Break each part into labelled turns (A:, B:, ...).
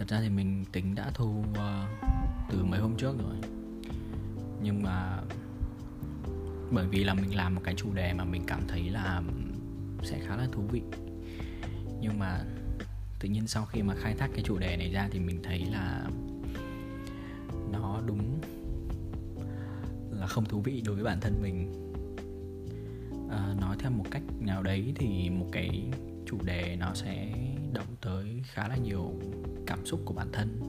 A: thật ra thì mình tính đã thu uh, từ mấy hôm trước rồi. Nhưng mà bởi vì là mình làm một cái chủ đề mà mình cảm thấy là sẽ khá là thú vị. Nhưng mà tự nhiên sau khi mà khai thác cái chủ đề này ra thì mình thấy là nó đúng là không thú vị đối với bản thân mình. À, nói theo một cách nào đấy thì một cái chủ đề nó sẽ động tới khá là nhiều cảm xúc của bản thân.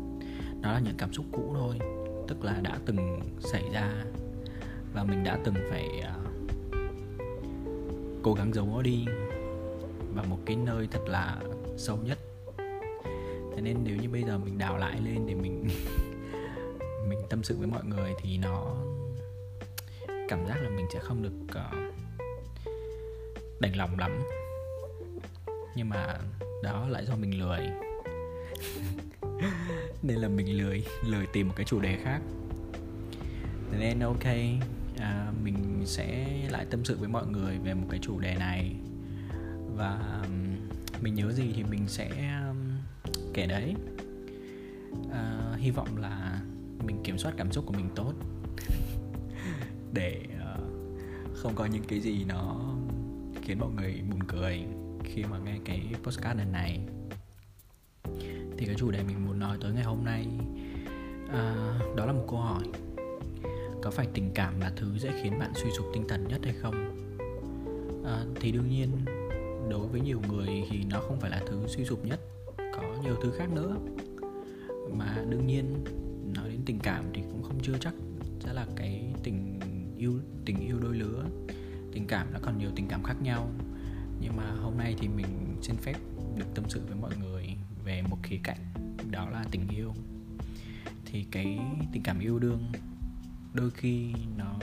A: Nó là những cảm xúc cũ thôi tức là đã từng xảy ra và mình đã từng phải uh, cố gắng giấu nó đi vào một cái nơi thật là sâu nhất. Thế nên nếu như bây giờ mình đào lại lên để mình mình tâm sự với mọi người thì nó cảm giác là mình sẽ không được uh, đành lòng lắm. Nhưng mà đó lại do mình lười. Nên là mình lười lười tìm một cái chủ đề khác. Nên ok à, mình sẽ lại tâm sự với mọi người về một cái chủ đề này. Và mình nhớ gì thì mình sẽ kể đấy. À, hy vọng là mình kiểm soát cảm xúc của mình tốt. Để uh, không có những cái gì nó khiến mọi người buồn cười khi mà nghe cái postcard lần này. Thì cái chủ đề mình muốn nói tới ngày hôm nay à, đó là một câu hỏi. Có phải tình cảm là thứ dễ khiến bạn suy sụp tinh thần nhất hay không? À, thì đương nhiên đối với nhiều người thì nó không phải là thứ suy sụp nhất. Có nhiều thứ khác nữa. Mà đương nhiên nói đến tình cảm thì cũng không chưa chắc sẽ là cái tình yêu tình yêu đôi lứa. Tình cảm nó còn nhiều tình cảm khác nhau nhưng mà hôm nay thì mình xin phép được tâm sự với mọi người về một khía cạnh đó là tình yêu. Thì cái tình cảm yêu đương đôi khi nó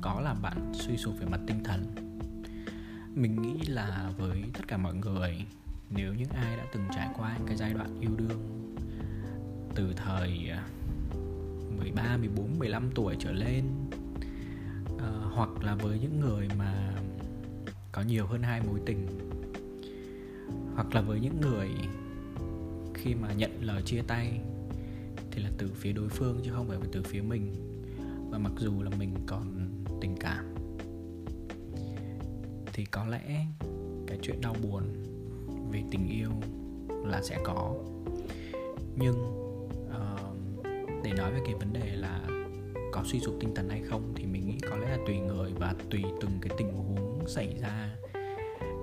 A: có làm bạn suy sụp về mặt tinh thần. Mình nghĩ là với tất cả mọi người nếu những ai đã từng trải qua cái giai đoạn yêu đương từ thời 13, 14, 15 tuổi trở lên uh, hoặc là với những người mà có nhiều hơn hai mối tình. Hoặc là với những người khi mà nhận lời chia tay thì là từ phía đối phương chứ không phải từ phía mình. Và mặc dù là mình còn tình cảm thì có lẽ cái chuyện đau buồn về tình yêu là sẽ có. Nhưng uh, để nói về cái vấn đề là có suy sụp tinh thần hay không thì mình nghĩ có lẽ là tùy người và tùy từng cái tình huống xảy ra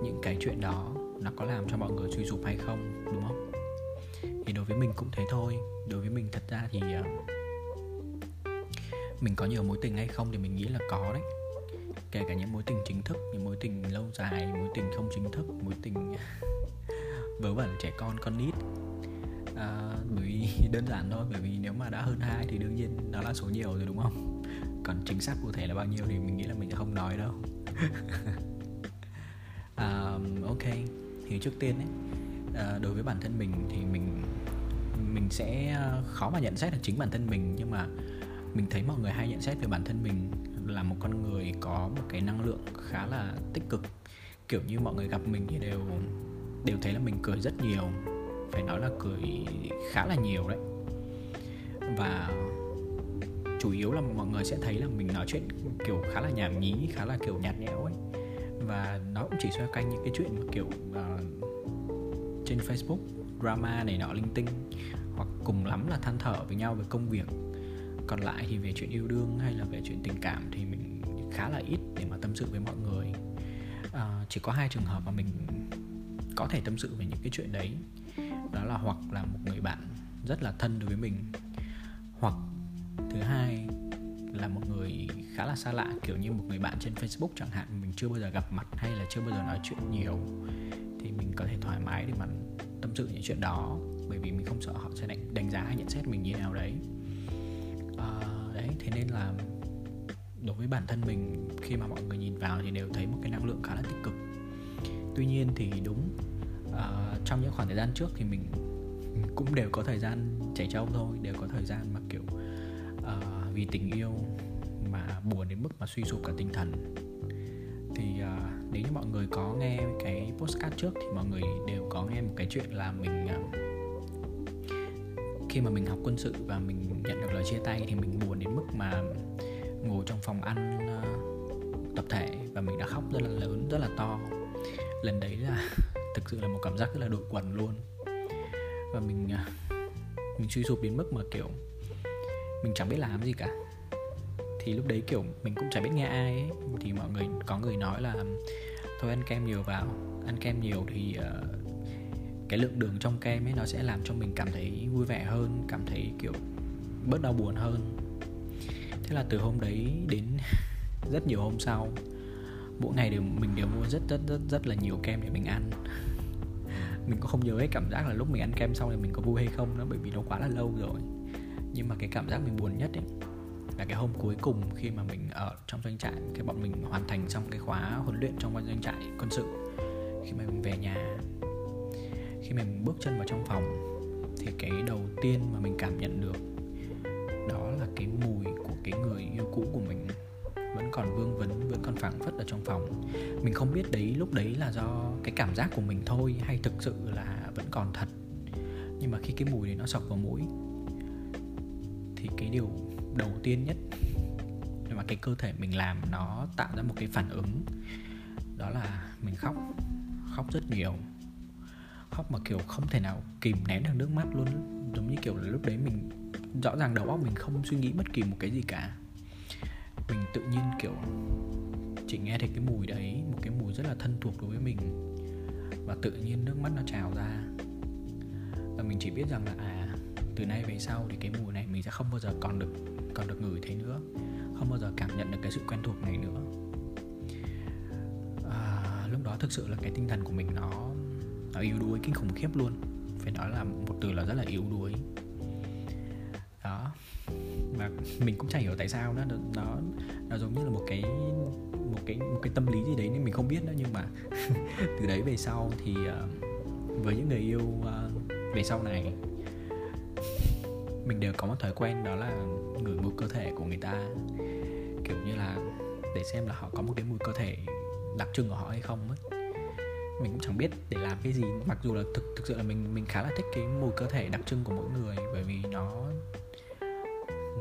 A: những cái chuyện đó nó có làm cho mọi người suy sụp hay không đúng không? Thì đối với mình cũng thế thôi. Đối với mình thật ra thì ờ, mình có nhiều mối tình hay không thì mình nghĩ là có đấy. Kể cả những mối tình chính thức những mối tình lâu dài mối tình không chính thức mối tình vớ vẩn trẻ con con nít. À, bởi vì đơn giản thôi bởi vì nếu mà đã hơn hai thì đương nhiên đó là số nhiều rồi đúng không? Còn chính xác cụ thể là bao nhiêu thì mình nghĩ là mình sẽ không nói đâu. à, ok. Thì trước tiên ấy ờ, đối với bản thân mình thì mình mình sẽ ờ, khó mà nhận xét được chính bản thân mình. Nhưng mà mình thấy mọi người hay nhận xét về bản thân mình là một con người có một cái năng lượng khá là tích cực. Kiểu như mọi người gặp mình thì đều đều thấy là mình cười rất nhiều. Phải nói là cười khá là nhiều đấy. Và chủ yếu là mọi người sẽ thấy là mình nói chuyện kiểu khá là nhảm nhí khá là kiểu nhạt nhẽo ấy. Và nó cũng chỉ xoay quanh những cái chuyện kiểu uh, trên Facebook drama này nọ linh tinh hoặc cùng lắm là than thở với nhau về công việc. Còn lại thì về chuyện yêu đương hay là về chuyện tình cảm thì mình khá là ít để mà tâm sự với mọi người. À, chỉ có hai trường hợp mà mình có thể tâm sự về những cái chuyện đấy. Đó là hoặc là một người bạn rất là thân đối với mình hoặc thứ hai là một người khá là xa lạ kiểu như một người bạn trên Facebook chẳng hạn. Mình chưa bao giờ gặp mặt hay là chưa bao giờ nói chuyện nhiều. Thì mình có thể thoải mái để mà tâm sự những chuyện đó bởi vì mình không sợ họ sẽ đánh, đánh giá hay nhận xét mình như nào đấy. À, đấy thế nên là đối với bản thân mình khi mà mọi người nhìn vào thì đều thấy một cái năng lượng khá là tích cực. Tuy nhiên thì đúng à, trong những khoảng thời gian trước thì mình cũng đều có thời gian chảy trâu thôi đều có thời gian mà kiểu uh, vì tình yêu mà buồn đến mức mà suy sụp cả tinh thần. Thì uh, nếu như mọi người có nghe cái postcard trước thì mọi người đều có nghe một cái chuyện là mình uh, khi mà mình học quân sự và mình nhận được lời chia tay thì mình buồn đến mức mà ngồi trong phòng ăn uh, tập thể và mình đã khóc rất là lớn rất là to. Lần đấy là thực sự là một cảm giác rất là đội quần luôn. Và mình uh, mình suy sụp đến mức mà kiểu mình chẳng biết làm gì cả. Thì lúc đấy kiểu mình cũng chẳng biết nghe ai ấy. Thì mọi người có người nói là thôi ăn kem nhiều vào ăn kem nhiều thì uh, cái lượng đường trong kem ấy nó sẽ làm cho mình cảm thấy vui vẻ hơn cảm thấy kiểu bớt đau buồn hơn. Thế là từ hôm đấy đến rất nhiều hôm sau mỗi ngày đều mình đều mua rất rất rất rất là nhiều kem để mình ăn. Mình cũng không nhớ cái cảm giác là lúc mình ăn kem xong thì mình có vui hay không nữa bởi vì nó quá là lâu rồi nhưng mà cái cảm giác mình buồn nhất ấy, là cái hôm cuối cùng khi mà mình ở trong doanh trại, cái bọn mình hoàn thành xong cái khóa huấn luyện trong doanh trại quân sự. Khi mà mình về nhà, khi mà mình bước chân vào trong phòng, thì cái đầu tiên mà mình cảm nhận được, đó là cái mùi của cái người yêu cũ của mình vẫn còn vương vấn, vẫn còn phảng phất ở trong phòng. Mình không biết đấy, lúc đấy là do cái cảm giác của mình thôi, hay thực sự là vẫn còn thật. Nhưng mà khi cái mùi này nó sọc vào mũi thì cái điều đầu tiên nhất mà cái cơ thể mình làm nó tạo ra một cái phản ứng, đó là mình khóc khóc rất nhiều. Khóc mà kiểu không thể nào kìm nén được nước mắt luôn, giống như kiểu là lúc đấy mình, rõ ràng đầu óc mình không suy nghĩ bất kỳ một cái gì cả. Mình tự nhiên kiểu chỉ nghe thấy cái mùi đấy, một cái mùi rất là thân thuộc đối với mình. Và tự nhiên nước mắt nó trào ra. Và mình chỉ biết rằng là à từ nay về sau thì cái mùi này mình sẽ không bao giờ còn được còn được ngửi thấy nữa. Không bao giờ cảm nhận được cái sự quen thuộc này nữa. À, lúc đó thực sự là cái tinh thần của mình nó nó yếu đuối kinh khủng khiếp luôn. Phải nói là một từ là rất là yếu đuối. Đó. Mà mình cũng chẳng hiểu tại sao nó nó nó giống như là một cái một cái một cái tâm lý gì đấy nên mình không biết nữa. Nhưng mà từ đấy về sau thì uh, với những người yêu uh, về sau này mình đều có một thói quen đó là ngửi mùi cơ thể của người ta. Kiểu như là để xem là họ có một cái mùi cơ thể đặc trưng của họ hay không ấy. Mình cũng chẳng biết để làm cái gì. Mặc dù là thực thực sự là mình mình khá là thích cái mùi cơ thể đặc trưng của mỗi người bởi vì nó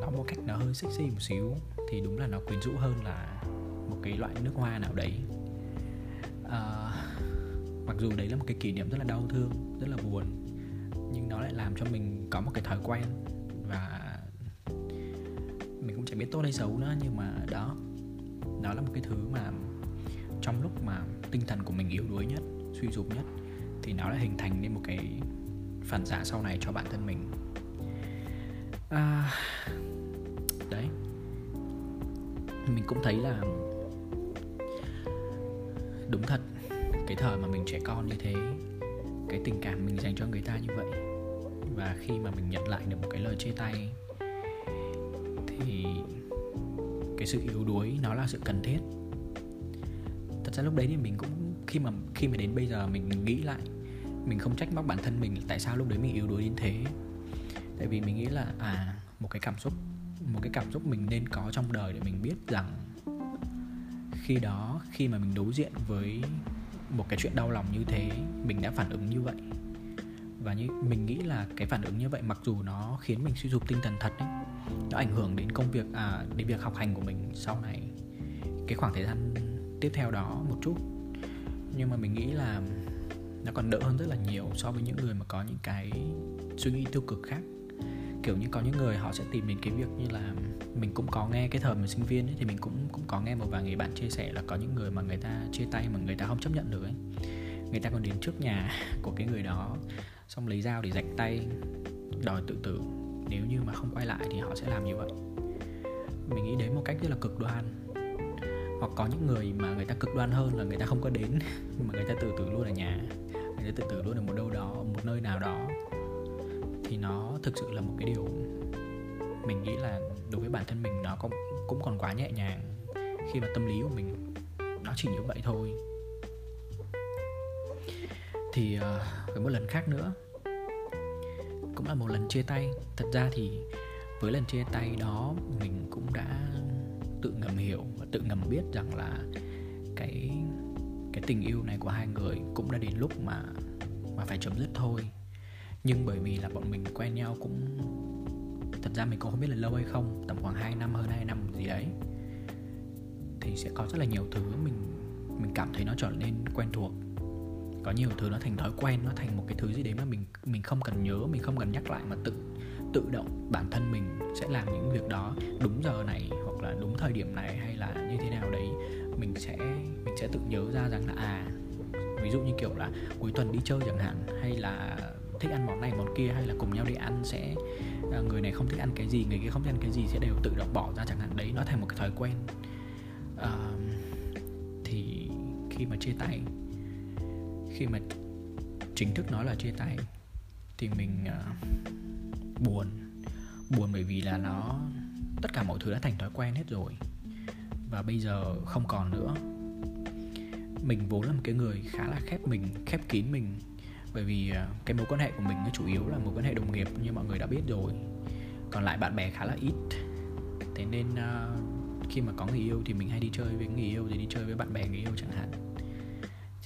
A: nó một cách nó hơi sexy một xíu thì đúng là nó quyến rũ hơn là một cái loại nước hoa nào đấy. À, mặc dù đấy là một cái kỷ niệm rất là đau thương rất là buồn nhưng nó lại làm cho mình có một cái thói quen biết tốt hay xấu nữa nhưng mà đó đó là một cái thứ mà trong lúc mà tinh thần của mình yếu đuối nhất suy sụp nhất thì nó đã hình thành nên một cái phản xạ sau này cho bản thân mình. À, đấy. Mình cũng thấy là đúng thật cái thời mà mình trẻ con như thế cái tình cảm mình dành cho người ta như vậy và khi mà mình nhận lại được một cái lời chia tay thì cái sự yếu đuối nó là sự cần thiết. Thật ra lúc đấy thì mình cũng, khi mà khi mà đến bây giờ mình nghĩ lại, mình không trách móc bản thân mình tại sao lúc đấy mình yếu đuối đến thế. Tại vì mình nghĩ là à một cái cảm xúc, một cái cảm xúc mình nên có trong đời để mình biết rằng khi đó, khi mà mình đối diện với một cái chuyện đau lòng như thế, mình đã phản ứng như vậy. Và như, mình nghĩ là cái phản ứng như vậy, mặc dù nó khiến mình suy sụp tinh thần thật ấy nó ảnh hưởng đến công việc à đến việc học hành của mình sau này. Cái khoảng thời gian tiếp theo đó một chút. Nhưng mà mình nghĩ là nó còn đỡ hơn rất là nhiều so với những người mà có những cái suy nghĩ tiêu cực khác. Kiểu như có những người họ sẽ tìm đến cái việc như là mình cũng có nghe cái thời mình sinh viên ấy, thì mình cũng cũng có nghe một vài người bạn chia sẻ là có những người mà người ta chia tay mà người ta không chấp nhận được ấy. Người ta còn đến trước nhà của cái người đó xong lấy dao để rạch tay đòi tự tử nếu như mà không quay lại thì họ sẽ làm như vậy. Mình nghĩ đến một cách rất là cực đoan. Hoặc có những người mà người ta cực đoan hơn là người ta không có đến mà người ta tự tử luôn ở nhà. Người ta tự tử luôn ở một đâu đó một nơi nào đó. Thì nó thực sự là một cái điều mình nghĩ là đối với bản thân mình nó cũng cũng còn quá nhẹ nhàng. Khi mà tâm lý của mình nó chỉ như vậy thôi. Thì uh, với một lần khác nữa cũng là một lần chia tay. Thật ra thì với lần chia tay đó, mình cũng đã tự ngầm hiểu và tự ngầm biết rằng là cái cái tình yêu này của hai người cũng đã đến lúc mà mà phải chấm dứt thôi. Nhưng bởi vì là bọn mình quen nhau cũng, thật ra mình cũng không biết là lâu hay không, tầm khoảng 2 năm, hơn 2 năm gì đấy, thì sẽ có rất là nhiều thứ mình mình cảm thấy nó trở nên quen thuộc có nhiều thứ nó thành thói quen nó thành một cái thứ gì đấy mà mình mình không cần nhớ mình không cần nhắc lại mà tự tự động bản thân mình sẽ làm những việc đó. Đúng giờ này hoặc là đúng thời điểm này hay là như thế nào đấy mình sẽ mình sẽ tự nhớ ra rằng là à ví dụ như kiểu là cuối tuần đi chơi chẳng hạn hay là thích ăn món này món kia hay là cùng nhau đi ăn sẽ à, người này không thích ăn cái gì người kia không thích ăn cái gì sẽ đều tự động bỏ ra chẳng hạn. Đấy nó thành một cái thói quen. À, thì khi mà chia tay khi mà chính thức nói là chia tay thì mình uh, buồn. Buồn bởi vì là nó tất cả mọi thứ đã thành thói quen hết rồi. Và bây giờ không còn nữa. Mình vốn là một cái người khá là khép mình khép kín mình. Bởi vì uh, cái mối quan hệ của mình nó chủ yếu là mối quan hệ đồng nghiệp như mọi người đã biết rồi. Còn lại bạn bè khá là ít. Thế nên uh, khi mà có người yêu thì mình hay đi chơi với người yêu thì đi chơi với bạn bè người yêu chẳng hạn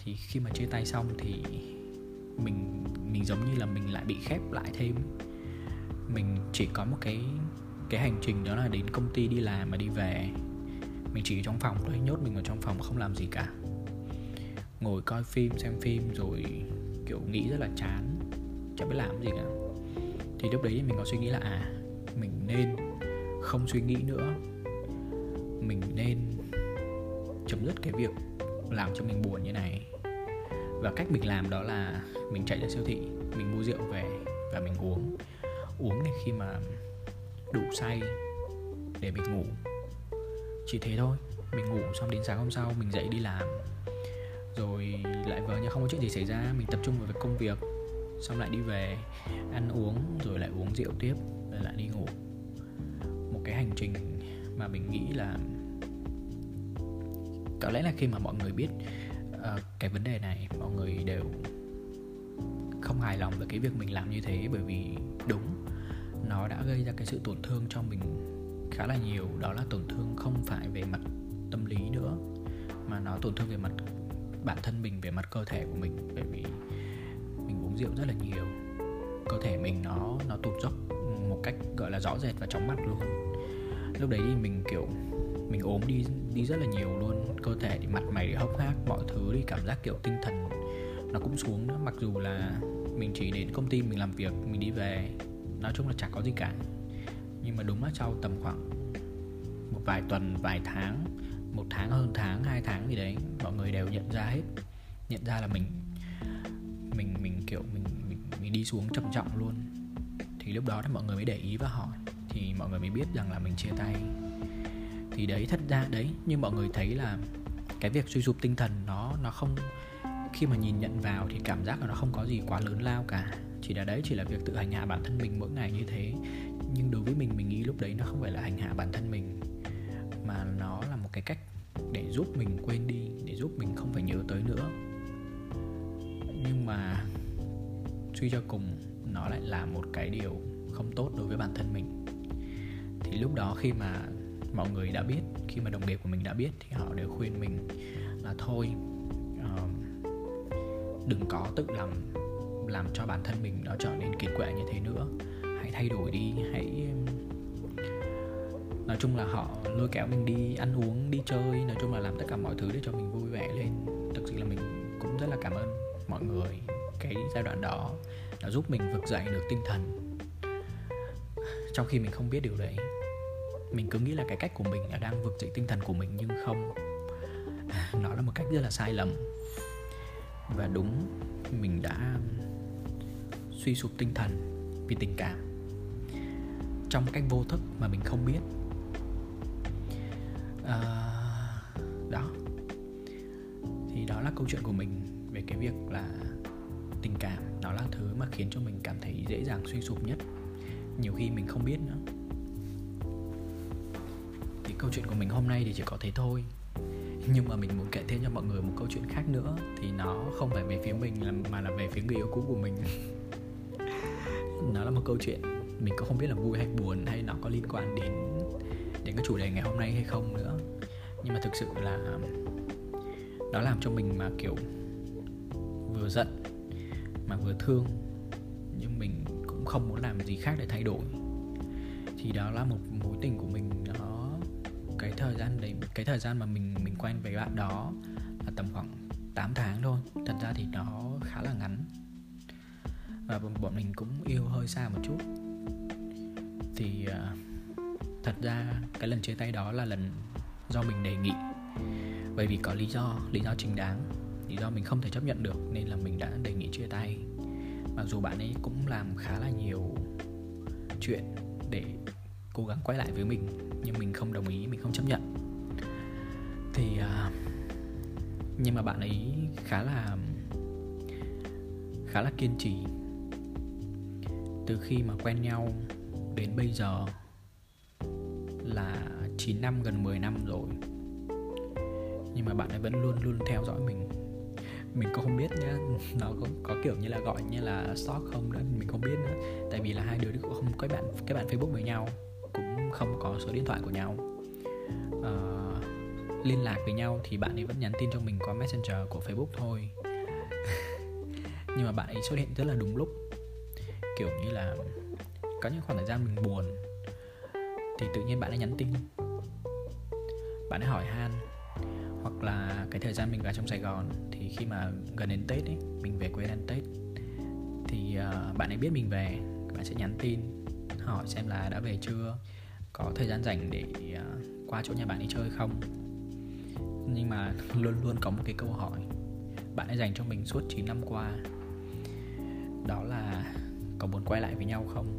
A: thì khi mà chia tay xong thì mình mình giống như là mình lại bị khép lại thêm. Mình chỉ có một cái cái hành trình đó là đến công ty đi làm mà đi về. Mình chỉ trong phòng thôi, nhốt mình vào trong phòng không làm gì cả. Ngồi coi phim, xem phim rồi kiểu nghĩ rất là chán chẳng biết làm gì cả. Thì lúc đấy mình có suy nghĩ là à mình nên không suy nghĩ nữa. Mình nên chấm dứt cái việc làm cho mình buồn như này. Và cách mình làm đó là mình chạy ra siêu thị, mình mua rượu về và mình uống. Uống để khi mà đủ say để mình ngủ. Chỉ thế thôi, mình ngủ xong đến sáng hôm sau mình dậy đi làm. Rồi lại vờ như không có chuyện gì xảy ra, mình tập trung vào việc công việc, xong lại đi về, ăn uống, rồi lại uống rượu tiếp, rồi lại đi ngủ. Một cái hành trình mà mình nghĩ là có lẽ là khi mà mọi người biết uh, cái vấn đề này mọi người đều không hài lòng về cái việc mình làm như thế bởi vì đúng nó đã gây ra cái sự tổn thương cho mình khá là nhiều. Đó là tổn thương không phải về mặt tâm lý nữa mà nó tổn thương về mặt bản thân mình về mặt cơ thể của mình. Bởi vì mình uống rượu rất là nhiều cơ thể mình nó nó tụt dốc một cách gọi là rõ rệt và chóng mặt luôn. Lúc đấy thì mình kiểu mình ốm đi đi rất là nhiều luôn. Cơ thể thì mặt mày hốc hác mọi thứ thì cảm giác kiểu tinh thần nó cũng xuống nữa. Mặc dù là mình chỉ đến công ty mình làm việc mình đi về nói chung là chẳng có gì cả. Nhưng mà đúng là sau tầm khoảng một vài tuần vài tháng một tháng hơn tháng hai tháng gì đấy mọi người đều nhận ra hết. Nhận ra là mình mình mình kiểu mình mình, mình đi xuống trầm trọng luôn. Thì lúc đó thì mọi người mới để ý và hỏi. Thì mọi người mới biết rằng là mình chia tay thì đấy, thật ra đấy. Như mọi người thấy là cái việc suy sụp tinh thần nó nó không, khi mà nhìn nhận vào thì cảm giác là nó không có gì quá lớn lao cả. Chỉ là đấy, chỉ là việc tự hành hạ bản thân mình mỗi ngày như thế. Nhưng đối với mình mình nghĩ lúc đấy nó không phải là hành hạ bản thân mình, mà nó là một cái cách để giúp mình quên đi, để giúp mình không phải nhớ tới nữa. Nhưng mà suy cho cùng, nó lại là một cái điều không tốt đối với bản thân mình. Thì lúc đó khi mà mọi người đã biết khi mà đồng nghiệp của mình đã biết thì họ đều khuyên mình là thôi uh, đừng có tự làm làm cho bản thân mình nó trở nên kiệt quệ như thế nữa. Hãy thay đổi đi hãy nói chung là họ lôi kéo mình đi ăn uống đi chơi nói chung là làm tất cả mọi thứ để cho mình vui vẻ lên. Thực sự là mình cũng rất là cảm ơn mọi người cái giai đoạn đó đã giúp mình vực dậy được tinh thần. Trong khi mình không biết điều đấy mình cứ nghĩ là cái cách của mình là đang vực dậy tinh thần của mình nhưng không. À, nó là một cách rất là sai lầm. Và đúng mình đã suy sụp tinh thần vì tình cảm. Trong cách vô thức mà mình không biết. À, đó. Thì đó là câu chuyện của mình về cái việc là tình cảm. Nó là thứ mà khiến cho mình cảm thấy dễ dàng suy sụp nhất. Nhiều khi mình không biết nữa câu chuyện của mình hôm nay thì chỉ có thế thôi. Nhưng mà mình muốn kể thêm cho mọi người một câu chuyện khác nữa thì nó không phải về phía mình mà là về phía người yêu cũ của mình. Nó là một câu chuyện mình cũng không biết là vui hay buồn hay nó có liên quan đến đến cái chủ đề ngày hôm nay hay không nữa. Nhưng mà thực sự là nó làm cho mình mà kiểu vừa giận, mà vừa thương. Nhưng mình cũng không muốn làm gì khác để thay đổi. Thì đó là một mối tình của mình thời gian đấy cái thời gian mà mình mình quen với bạn đó là tầm khoảng 8 tháng thôi. Thật ra thì nó khá là ngắn. Và bọn mình cũng yêu hơi xa một chút. Thì uh, thật ra cái lần chia tay đó là lần do mình đề nghị. Bởi vì có lý do lý do chính đáng lý do mình không thể chấp nhận được nên là mình đã đề nghị chia tay. Mặc dù bạn ấy cũng làm khá là nhiều chuyện để cố gắng quay lại với mình nhưng mình không đồng ý mình không chấp nhận. Thì uh, nhưng mà bạn ấy khá là khá là kiên trì. Từ khi mà quen nhau đến bây giờ là 9 năm gần 10 năm rồi. Nhưng mà bạn ấy vẫn luôn luôn theo dõi mình. Mình cũng không biết nhá nó có, có kiểu như là gọi như là stalk không đó mình không biết nữa. Tại vì là hai đứa cũng không có bạn cái bạn facebook với nhau cũng không có số điện thoại của nhau. Uh, liên lạc với nhau thì bạn ấy vẫn nhắn tin cho mình qua messenger của facebook thôi. Nhưng mà bạn ấy xuất hiện rất là đúng lúc. Kiểu như là có những khoảng thời gian mình buồn thì tự nhiên bạn ấy nhắn tin. Bạn ấy hỏi han hoặc là cái thời gian mình vào trong Sài Gòn thì khi mà gần đến Tết ấy mình về quê ăn Tết thì uh, bạn ấy biết mình về bạn sẽ nhắn tin hỏi xem là đã về chưa có thời gian rảnh để à, qua chỗ nhà bạn đi chơi không? Nhưng mà luôn luôn có một cái câu hỏi. Bạn ấy dành cho mình suốt 9 năm qua. Đó là có muốn quay lại với nhau không?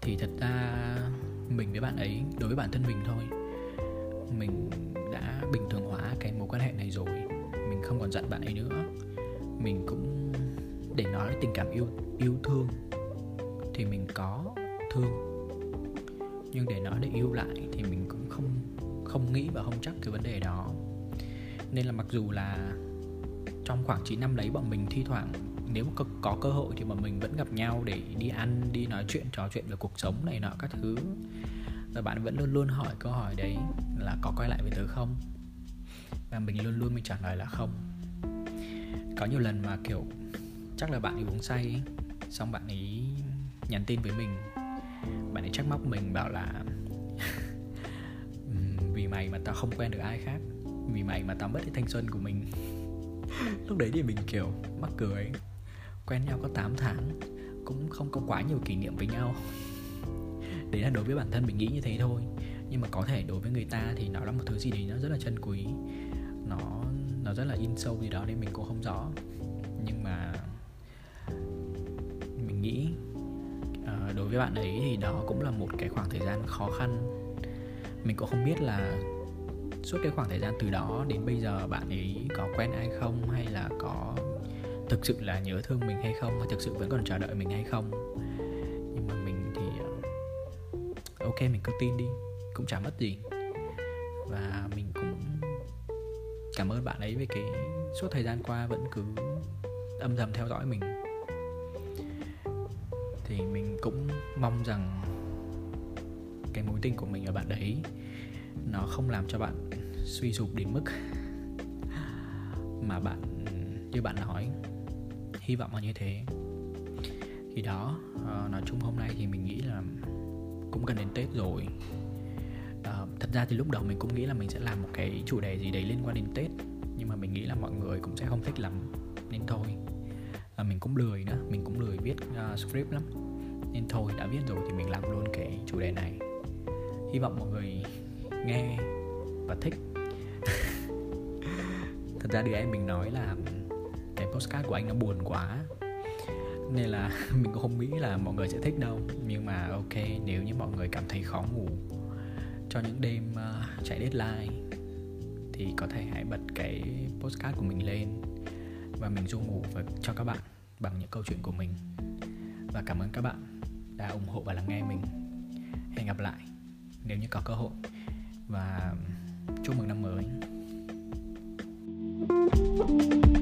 A: Thì thật ra mình với bạn ấy, đối với bản thân mình thôi, mình đã bình thường hóa cái mối quan hệ này rồi. Mình không còn giận bạn ấy nữa. Mình cũng, để nói tình cảm yêu yêu thương, thì mình có thương. Nhưng để nói để yêu lại thì mình cũng không không nghĩ và không chắc cái vấn đề đó. Nên là mặc dù là trong khoảng 9 năm đấy bọn mình thi thoảng nếu có, có cơ hội thì bọn mình vẫn gặp nhau để đi ăn đi nói chuyện trò chuyện về cuộc sống này nọ các thứ. Và bạn vẫn luôn luôn hỏi câu hỏi đấy là có quay lại với tớ không? Và mình luôn luôn mình trả lời là không. Có nhiều lần mà kiểu chắc là bạn ấy uống say ấy, xong bạn ấy nhắn tin với mình bạn ấy trách móc mình bảo là vì mày mà tao không quen được ai khác. Vì mày mà tao mất đi thanh xuân của mình. Lúc đấy thì mình, kiểu, mắc cười. Quen nhau có 8 tháng, cũng không có quá nhiều kỷ niệm với nhau. Đấy là đối với bản thân mình nghĩ như thế thôi. Nhưng mà có thể đối với người ta thì nó là một thứ gì đấy nó rất là chân quý. Nó nó rất là in sâu gì đó nên mình cũng không rõ. Nhưng mà mình nghĩ đối với bạn ấy thì đó cũng là một cái khoảng thời gian khó khăn. Mình cũng không biết là suốt cái khoảng thời gian từ đó đến bây giờ bạn ấy có quen ai không, hay là có thực sự là nhớ thương mình hay không, hay thực sự vẫn còn chờ đợi mình hay không. Nhưng mà mình thì ờ, ok, mình cứ tin đi, cũng chả mất gì. Và mình cũng cảm ơn bạn ấy về cái suốt thời gian qua vẫn cứ âm thầm theo dõi mình thì mình cũng mong rằng cái mối tình của mình ở bạn đấy nó không làm cho bạn suy sụp đến mức mà bạn như bạn nói hy vọng là như thế. Thì đó ờ, nói chung hôm nay thì mình nghĩ là cũng gần đến tết rồi. Ờ, thật ra thì lúc đầu mình cũng nghĩ là mình sẽ làm một cái chủ đề gì đấy liên quan đến tết nhưng mà mình nghĩ là mọi người cũng sẽ không thích lắm nên thôi. Ờ, mình cũng lười nữa mình cũng lười viết uh, script lắm nên thôi đã viết rồi thì mình làm luôn cái chủ đề này. Hy vọng mọi người nghe và thích. Thật ra đứa em mình nói là cái postcard của anh nó buồn quá. Nên là mình cũng không nghĩ là mọi người sẽ thích đâu. Nhưng mà ok nếu như mọi người cảm thấy khó ngủ cho những đêm uh, chạy deadline thì có thể hãy bật cái postcard của mình lên và mình du ngủ và cho các bạn bằng những câu chuyện của mình. Và cảm ơn các bạn đã ủng hộ và lắng nghe mình. Hẹn gặp lại nếu như có cơ hội. Và chúc mừng năm mới. thank you